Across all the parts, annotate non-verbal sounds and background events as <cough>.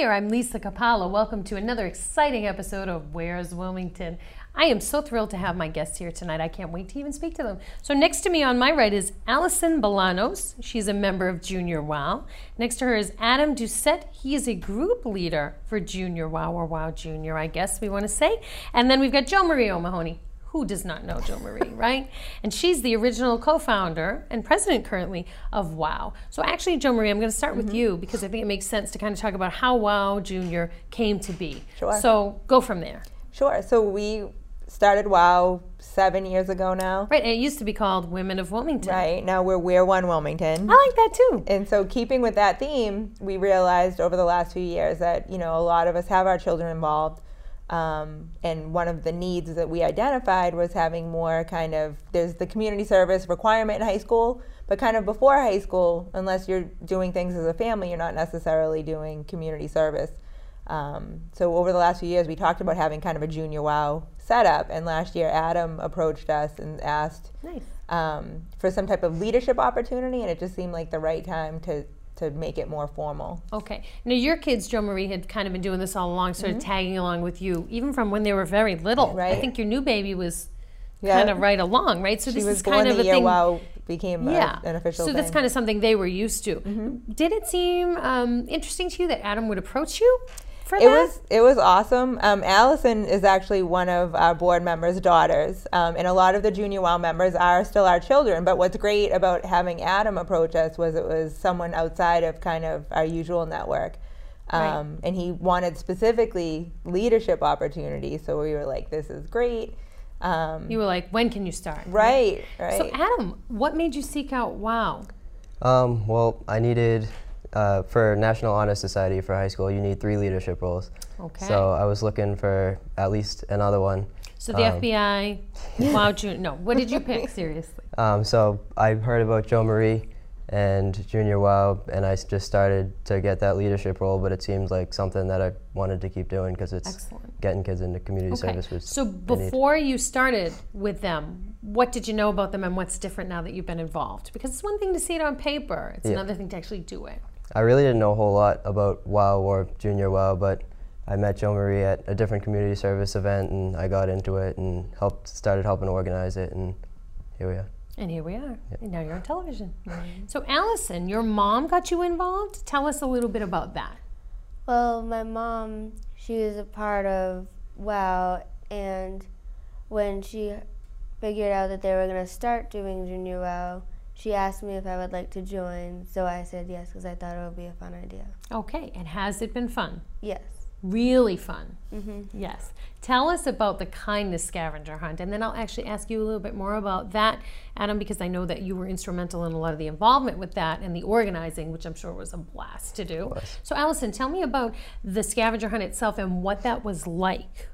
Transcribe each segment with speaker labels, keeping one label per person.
Speaker 1: There, I'm Lisa Capalla. Welcome to another exciting episode of Where's Wilmington. I am so thrilled to have my guests here tonight. I can't wait to even speak to them. So, next to me on my right is Allison Bolanos. She's a member of Junior WOW. Next to her is Adam Doucette. He is a group leader for Junior WOW or WOW Junior, I guess we want to say. And then we've got Jo Marie O'Mahony who does not know Jo Marie, <laughs> right? And she's the original co-founder and president currently of WOW. So actually, Jo Marie, I'm going to start mm-hmm. with you because I think it makes sense to kind of talk about how WOW Junior came to be.
Speaker 2: Sure.
Speaker 1: So go from there.
Speaker 2: Sure. So we started WOW seven years ago now.
Speaker 1: Right, and it used to be called Women of Wilmington.
Speaker 2: Right, now we're We're One Wilmington.
Speaker 1: I like that too.
Speaker 2: And so keeping with that theme, we realized over the last few years that, you know, a lot of us have our children involved um, and one of the needs that we identified was having more kind of there's the community service requirement in high school, but kind of before high school, unless you're doing things as a family, you're not necessarily doing community service. Um, so over the last few years, we talked about having kind of a junior WOW setup, and last year Adam approached us and asked
Speaker 1: nice.
Speaker 2: um, for some type of leadership opportunity, and it just seemed like the right time to to make it more formal.
Speaker 1: Okay. Now your kids, Jo Marie, had kind of been doing this all along, sort mm-hmm. of tagging along with you, even from when they were very little.
Speaker 2: Right.
Speaker 1: I think your new baby was yeah. kind of right along, right?
Speaker 2: So
Speaker 1: she
Speaker 2: this
Speaker 1: is
Speaker 2: kind
Speaker 1: of
Speaker 2: a
Speaker 1: thing.
Speaker 2: WOW became yeah. A, an official.
Speaker 1: So
Speaker 2: thing.
Speaker 1: that's kind of something they were used to.
Speaker 2: Mm-hmm.
Speaker 1: Did it seem um, interesting to you that Adam would approach you? For
Speaker 2: it that? was it was awesome. Um, Allison is actually one of our board members' daughters, um, and a lot of the Junior WOW members are still our children. But what's great about having Adam approach us was it was someone outside of kind of our usual network. Um, right. And he wanted specifically leadership opportunities, so we were like, "This is great."
Speaker 1: Um, you were like, "When can you start?"
Speaker 2: Right, right.
Speaker 1: So, Adam, what made you seek out WOW?
Speaker 3: Um, well, I needed uh, for National Honor Society for high school, you need three leadership roles.
Speaker 1: Okay.
Speaker 3: So I was looking for at least another one.
Speaker 1: So the um, FBI, <laughs> wow, no, what did you pick, seriously?
Speaker 3: Um, so I heard about Jo Marie and Junior WOW, and I just started to get that leadership role, but it seems like something that I wanted to keep doing because it's
Speaker 1: Excellent.
Speaker 3: getting kids into community
Speaker 1: okay. so before you started with them, what did you know about them and what's different now that you've been involved? Because it's one thing to see it on paper, it's yeah. another thing to actually do it.
Speaker 3: I really didn't know a whole lot about WOW or Junior WOW, but I met Jo Marie at a different community service event, and I got into it and helped started helping organize it, and here we are.
Speaker 1: And here we are. Yep. And now you're on television. So, Allison, your mom got you involved. Tell us a little bit about that.
Speaker 4: Well, my mom, she was a part of WOW, and when she figured out that they were going to start doing Junior WOW, she asked me if I would like to join, so I said yes because I thought it would be a fun idea.
Speaker 1: Okay, and has it been fun?
Speaker 4: Yes.
Speaker 1: Really fun?
Speaker 4: Mm-hmm.
Speaker 1: Yes. Tell us about the kindness scavenger hunt, and then I'll actually ask you a little bit more about that, Adam, because I know that you were instrumental in a lot of the involvement with that and the organizing, which I'm sure was a blast to do. So, Allison, tell me about the scavenger hunt itself and what that was like.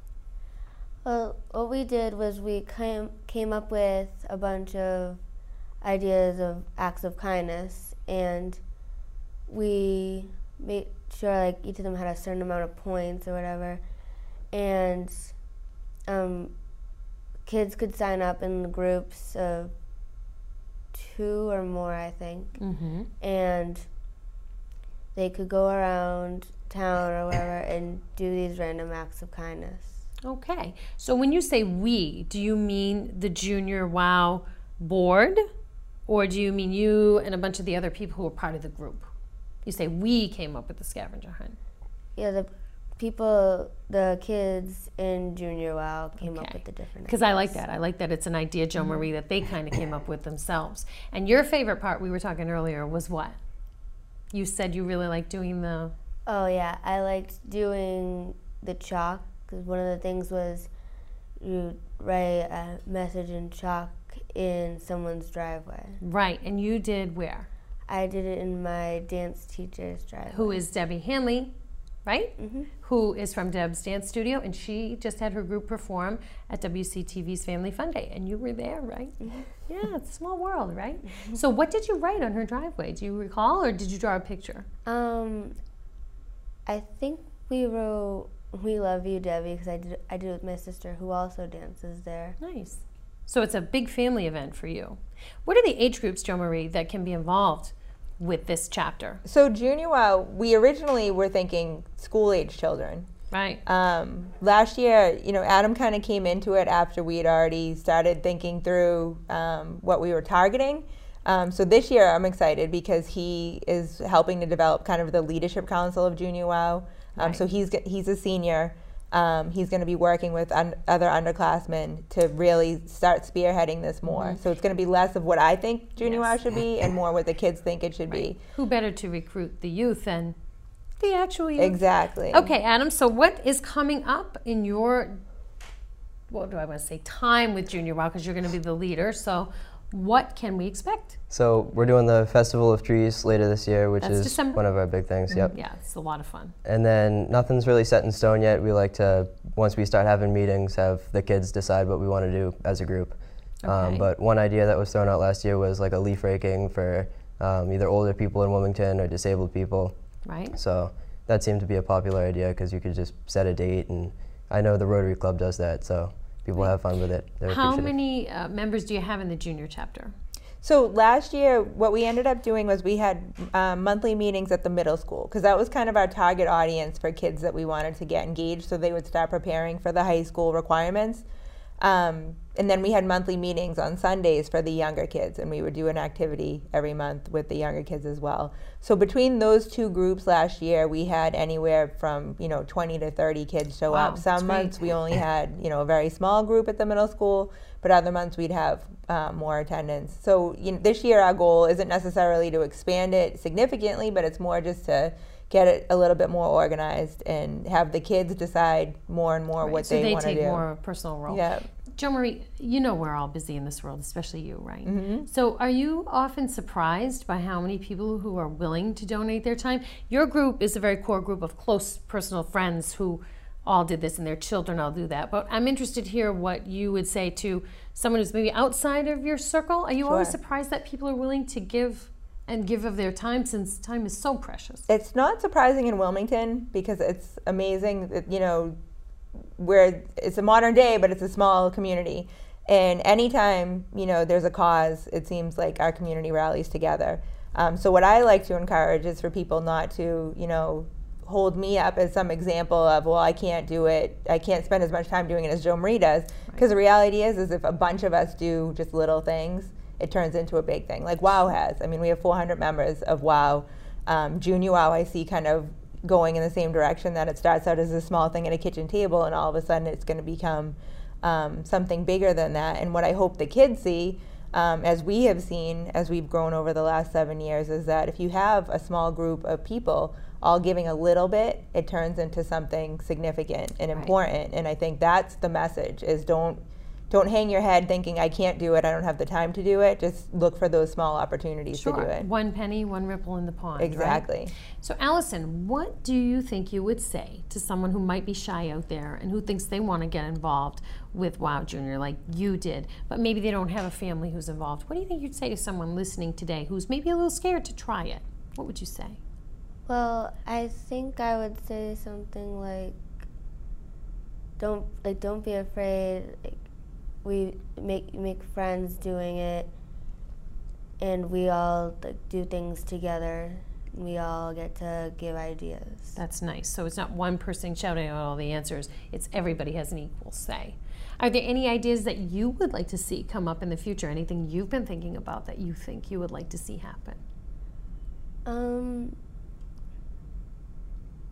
Speaker 4: Well, what we did was we came came up with a bunch of ideas of acts of kindness, and we made sure like each of them had a certain amount of points or whatever, and um, kids could sign up in groups of two or more, I think,
Speaker 1: mm-hmm.
Speaker 4: and they could go around town or wherever and do these random acts of kindness.
Speaker 1: Okay. So when you say we, do you mean the Junior WOW board? Or do you mean you and a bunch of the other people who were part of the group? You say we came up with the scavenger hunt.
Speaker 4: Yeah, the people, the kids in Junior WOW came okay. up with the different.
Speaker 1: Because I like that. I like that it's an idea, Jo mm-hmm. Marie, that they kind of came up with themselves. And your favorite part we were talking earlier was what? You said you really liked doing the.
Speaker 4: Oh yeah, I liked doing the chalk because one of the things was you write a message in chalk in someone's driveway.
Speaker 1: Right, and you did where?
Speaker 4: I did it in my dance teacher's driveway.
Speaker 1: Who is Debbie Hanley, right?
Speaker 4: Mm-hmm.
Speaker 1: Who is from Deb's Dance Studio, and she just had her group perform at WCTV's Family Fun Day, and you were there, right?
Speaker 4: Mm-hmm.
Speaker 1: Yeah, it's a <laughs> small world, right? Mm-hmm. So, what did you write on her driveway? Do you recall, or did you draw a picture?
Speaker 4: Um, I think we wrote "We love you, Debbie" because I did I did it with my sister, who also dances there.
Speaker 1: Nice. So it's a big family event for you. What are the age groups, Jo Marie, that can be involved with this chapter?
Speaker 2: So junior wow, we originally were thinking school age children.
Speaker 1: Right.
Speaker 2: Um, last year, you know, Adam kind of came into it after we had already started thinking through um, what we were targeting. Um, so this year, I'm excited because he is helping to develop kind of the leadership council of Junior Wow. Um, So he's he's a senior. Um, he's going to be working with un- other underclassmen to really start spearheading this more. So it's going to be less of what I think Junior
Speaker 1: Yes.
Speaker 2: should be, <laughs> and more what the kids think it should be.
Speaker 1: Who better to recruit the youth than the actual youth?
Speaker 2: Exactly.
Speaker 1: Okay, Adam. So what is coming up in your what do I want to say time with Junior Wow because you're going to be the leader. So what can we expect?
Speaker 3: So we're doing the Festival of Trees later this year, which
Speaker 1: That's
Speaker 3: is
Speaker 1: December. Mm-hmm.
Speaker 3: one of our big things. Yep.
Speaker 1: Yeah, it's a lot of fun.
Speaker 3: And then nothing's really set in stone yet. We like to, once we start having meetings, have the kids decide what we want to do as a group.
Speaker 1: Okay.
Speaker 3: Um, but one idea that was thrown out last year was like a leaf raking for um, either older people in Wilmington or disabled people.
Speaker 1: Right.
Speaker 3: So that seemed to be a popular idea because you could just set a date, and I know the Rotary Club does that, so people have fun with it. They're
Speaker 1: How many uh, members do you have in the junior chapter?
Speaker 2: So last year, what we ended up doing was we had um, monthly meetings at the middle school because that was kind of our target audience for kids that we wanted to get engaged, so they would start preparing for the high school requirements. Um, and then we had monthly meetings on Sundays for the younger kids, and we would do an activity every month with the younger kids as well. So between those two groups last year, we had anywhere from you know 20 to 30 kids show
Speaker 1: Wow,
Speaker 2: up. Some months we only <laughs> had you know a very small group at the middle school, but other months we'd have uh, more attendance. So you know, this year our goal isn't necessarily to expand it significantly, but it's more just to get it a little bit more organized and have the kids decide more and more
Speaker 1: Right,
Speaker 2: what
Speaker 1: so
Speaker 2: they, want to do.
Speaker 1: they take more personal role.
Speaker 2: Yeah.
Speaker 1: Jo Marie, you know we're all busy in this world, especially you, right?
Speaker 2: Mm-hmm.
Speaker 1: So, are you often surprised by how many people who are willing to donate their time? Your group is a very core group of close personal friends who all did this, and their children all do that. But I'm interested to hear what you would say to someone who's maybe outside of your circle. Are you always surprised that people are willing to give and give of their time, since time is so precious?
Speaker 2: It's not surprising in Wilmington because it's amazing that, you know, where it's a modern day, but it's a small community. And anytime, you know, there's a cause, it seems like our community rallies together. Um, so what I like to encourage is for people not to, you know, hold me up as some example of, well, I can't do it. I can't spend as much time doing it as Jo Marie does. Because the reality is, is if a bunch of us do just little things, it turns into a big thing. Like WOW has. I mean, we have 400 members of WOW. Um, Junior WOW, I see kind of going in the same direction that it starts out as a small thing at a kitchen table, and all of a sudden it's going to become um, something bigger than that. And what I hope the kids see, um, as we have seen as we've grown over the last seven years, is that if you have a small group of people all giving a little bit, it turns into something significant and
Speaker 1: Right.
Speaker 2: important. And I think that's the message: is don't don't hang your head thinking I can't do it, I don't have the time to do it. Just look for those small opportunities to do it.
Speaker 1: One penny, one ripple in the pond. right?
Speaker 2: Exactly.
Speaker 1: So, Allison, what do you think you would say to someone who might be shy out there and who thinks they want to get involved with WOW Junior like you did, but maybe they don't have a family who's involved? What do you think you'd say to someone listening today who's maybe a little scared to try it? What would you say?
Speaker 4: Well, I think I would say something like, "Don't like, don't be afraid. Like, we make make friends doing it, and we all like, do things together. We all get to give ideas."
Speaker 1: That's nice. So, it's not one person shouting out all the answers, it's everybody has an equal say. Are there any ideas that you would like to see come up in the future? Anything you've been thinking about that you think you would like to see happen?
Speaker 4: Um,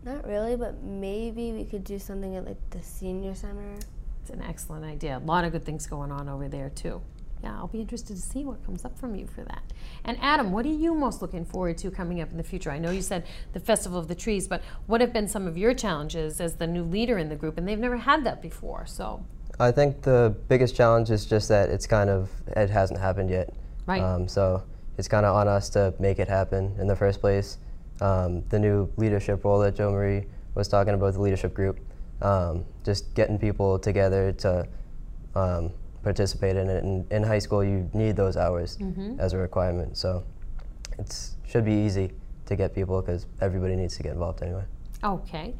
Speaker 4: not really, but maybe we could do something at like the senior center.
Speaker 1: It's an excellent idea. A lot of good things going on over there, too. Yeah, I'll be interested to see what comes up from you for that. And Adam, what are you most looking forward to coming up in the future? I know you said the Festival of the Trees, but what have been some of your challenges as the new leader in the group? And they've never had that before, so.
Speaker 3: I think the biggest challenge is just that it's kind of it hasn't happened yet.
Speaker 1: Right.
Speaker 3: Um, so it's kind of on us to make it happen in the first place. Um, the new leadership role that Jo Marie was talking about, the leadership group, um, just getting people together to um, participate in it. And in high school, you need those hours as a requirement. So it should be easy to get people because everybody needs to get involved anyway.
Speaker 1: Okay.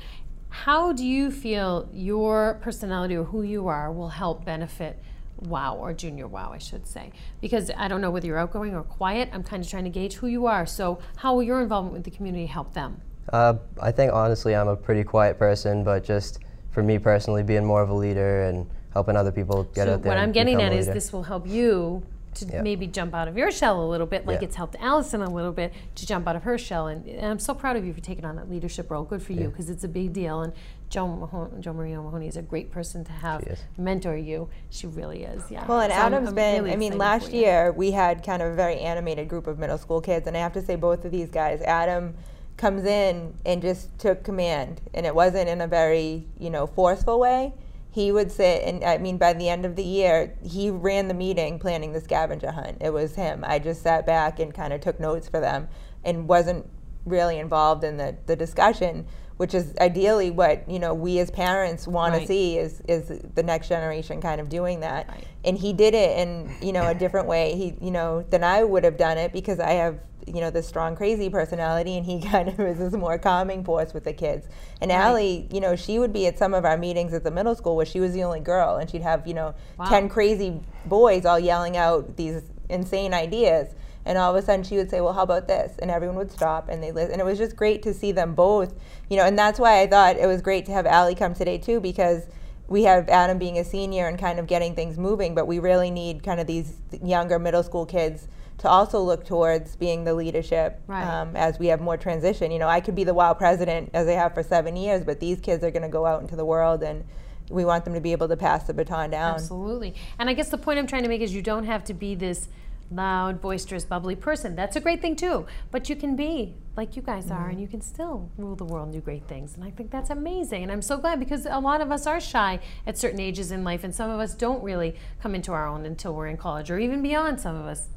Speaker 1: How do you feel your personality or who you are will help benefit wow or junior wow i should say because i don't know whether you're outgoing or quiet i'm kind of trying to gauge who you are so how will your involvement with the community help them
Speaker 3: Uh, I think honestly, I'm a pretty quiet person, but just for me personally, being more of a leader and helping other people get
Speaker 1: so
Speaker 3: out there.
Speaker 1: what i'm
Speaker 3: and
Speaker 1: getting at is this will help you to
Speaker 3: Yeah.
Speaker 1: maybe jump out of your shell a little bit like
Speaker 3: Yeah.
Speaker 1: it's helped allison a little bit to jump out of her shell. And, and i'm so proud of you for taking on that leadership role. Good for you because it's a big deal. And joe, Mahon- jo marie mahoney is a great person to have mentor you. She really is yeah.
Speaker 2: Well, and
Speaker 1: So I'm-
Speaker 2: Adam's
Speaker 1: I'm
Speaker 2: been,
Speaker 1: really
Speaker 2: I mean, last year we had kind of a very animated group of middle school kids, and I have to say, both of these guys, Adam comes in and just took command, and it wasn't in a very, you know, forceful way. He would sit, and I mean, by the end of the year, he ran the meeting planning the scavenger hunt. It was him. I just sat back and kind of took notes for them and wasn't really involved in the, the discussion which is ideally what you know we as parents want
Speaker 1: Right.
Speaker 2: to see is is the next generation kind of doing that
Speaker 1: Right.
Speaker 2: and he did it in you know a different way he you know than i would have done it because i have you know this strong crazy personality and he <laughs> kind of is this more calming force with the kids and
Speaker 1: Right.
Speaker 2: Allie, you know she would be at some of our meetings at the middle school where she was the only girl and she'd have you know
Speaker 1: Wow.
Speaker 2: 10 crazy boys all yelling out these insane ideas and all of a sudden she would say well how about this and everyone would stop and they listen and it was just great to see them both you know and that's why i thought it was great to have Allie come today too because we have adam being a senior and kind of getting things moving but we really need kind of these younger middle school kids to also look towards being the leadership
Speaker 1: Right.
Speaker 2: um, as we have more transition you know i could be the wow president as i have for seven years but these kids are going to go out into the world and we want them to be able to pass the baton down
Speaker 1: Absolutely. And I guess the point I'm trying to make is you don't have to be this loud, boisterous, bubbly person. That's a great thing too. But you can be like you guys are and you can still rule the world and do great things. And I think that's amazing. And I'm so glad because a lot of us are shy at certain ages in life and some of us don't really come into our own until we're in college or even beyond some of us.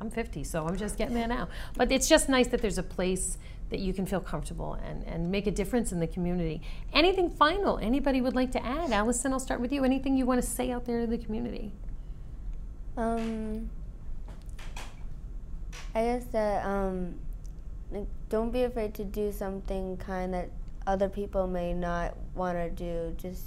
Speaker 1: I'm 50, so I'm just getting there now. But it's just nice that there's a place that you can feel comfortable and, and make a difference in the community. Anything final anybody would like to add? Allison, I'll start with you. Anything you want to say out there to the community?
Speaker 4: Um, I guess that um, like, don't be afraid to do something kind that other people may not want to do. Just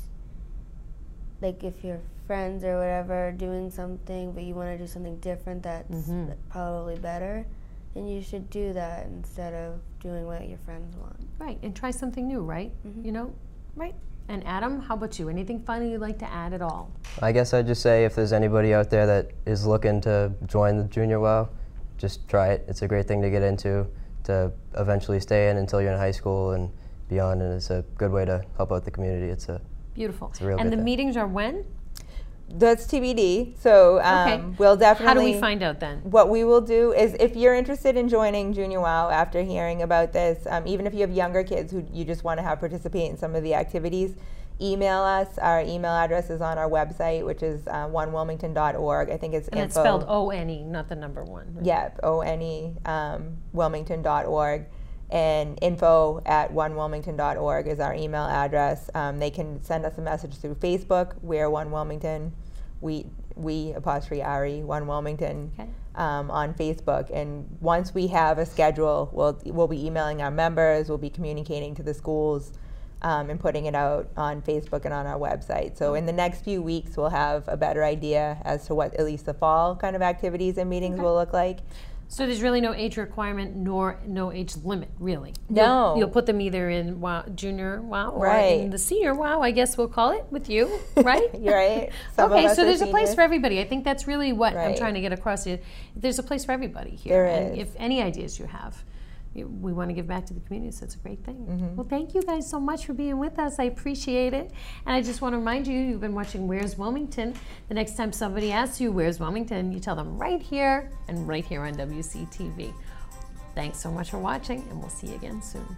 Speaker 4: like if your friends or whatever are doing something, but you want to do something different that's
Speaker 1: Mhm.
Speaker 4: probably better, then you should do that instead of doing what your friends want.
Speaker 1: Right, and try something new, right?
Speaker 4: Mhm.
Speaker 1: You know, right? And Adam, how about you? Anything funny you'd like to add at all?
Speaker 3: I guess I'd just say if there's anybody out there that is looking to join the Junior WOW, just try it. It's a great thing to get into, to eventually stay in until you're in high school and beyond, and it's a good way to help out the community. It's a
Speaker 1: Beautiful.
Speaker 3: a real
Speaker 1: and
Speaker 3: good
Speaker 1: the
Speaker 3: thing.
Speaker 1: meetings are when?
Speaker 2: that's tbd so um,
Speaker 1: Okay.
Speaker 2: we'll definitely
Speaker 1: How do we find out then?
Speaker 2: what we will do is if you're interested in joining Junior Wow after hearing about this, um, even if you have younger kids who you just want to have participate in some of the activities, email us. Our email address is on our website, which is uh, onewilmington.org. I think it's
Speaker 1: And it's
Speaker 2: info.
Speaker 1: spelled O N E, not the number one. right?
Speaker 2: Yeah, O N E, um, wilmington.org. And info at onewilmington.org is our email address. Um, they can send us a message through Facebook. We're One Wilmington. We, we apostrophe RE, One Wilmington
Speaker 1: Okay.
Speaker 2: um, on Facebook. And once we have a schedule, we'll, we'll be emailing our members, we'll be communicating to the schools, um, and putting it out on Facebook and on our website. So in the next few weeks, we'll have a better idea as to what at least the fall kind of activities and meetings
Speaker 1: Okay.
Speaker 2: will look like.
Speaker 1: So there's really no age requirement nor no age limit, really.
Speaker 2: No.
Speaker 1: You'll, you'll put them either in wow, junior wow or
Speaker 2: Right.
Speaker 1: in the senior wow, I guess we'll call it with you, <laughs> right?
Speaker 2: You're right. <laughs>
Speaker 1: Okay, so there's a place for everybody. I think that's really what I'm trying to get across here. There's a place for everybody here.
Speaker 2: There
Speaker 1: and if any ideas you have, we want to give back to the community, so it's a great thing.
Speaker 2: Mm-hmm.
Speaker 1: Well, thank you guys so much for being with us. I appreciate it. And I just want to remind you, you've been watching Where's Wilmington. The next time somebody asks you, Where's Wilmington? You tell them right here and right here on WCTV. Thanks so much for watching, and we'll see you again soon.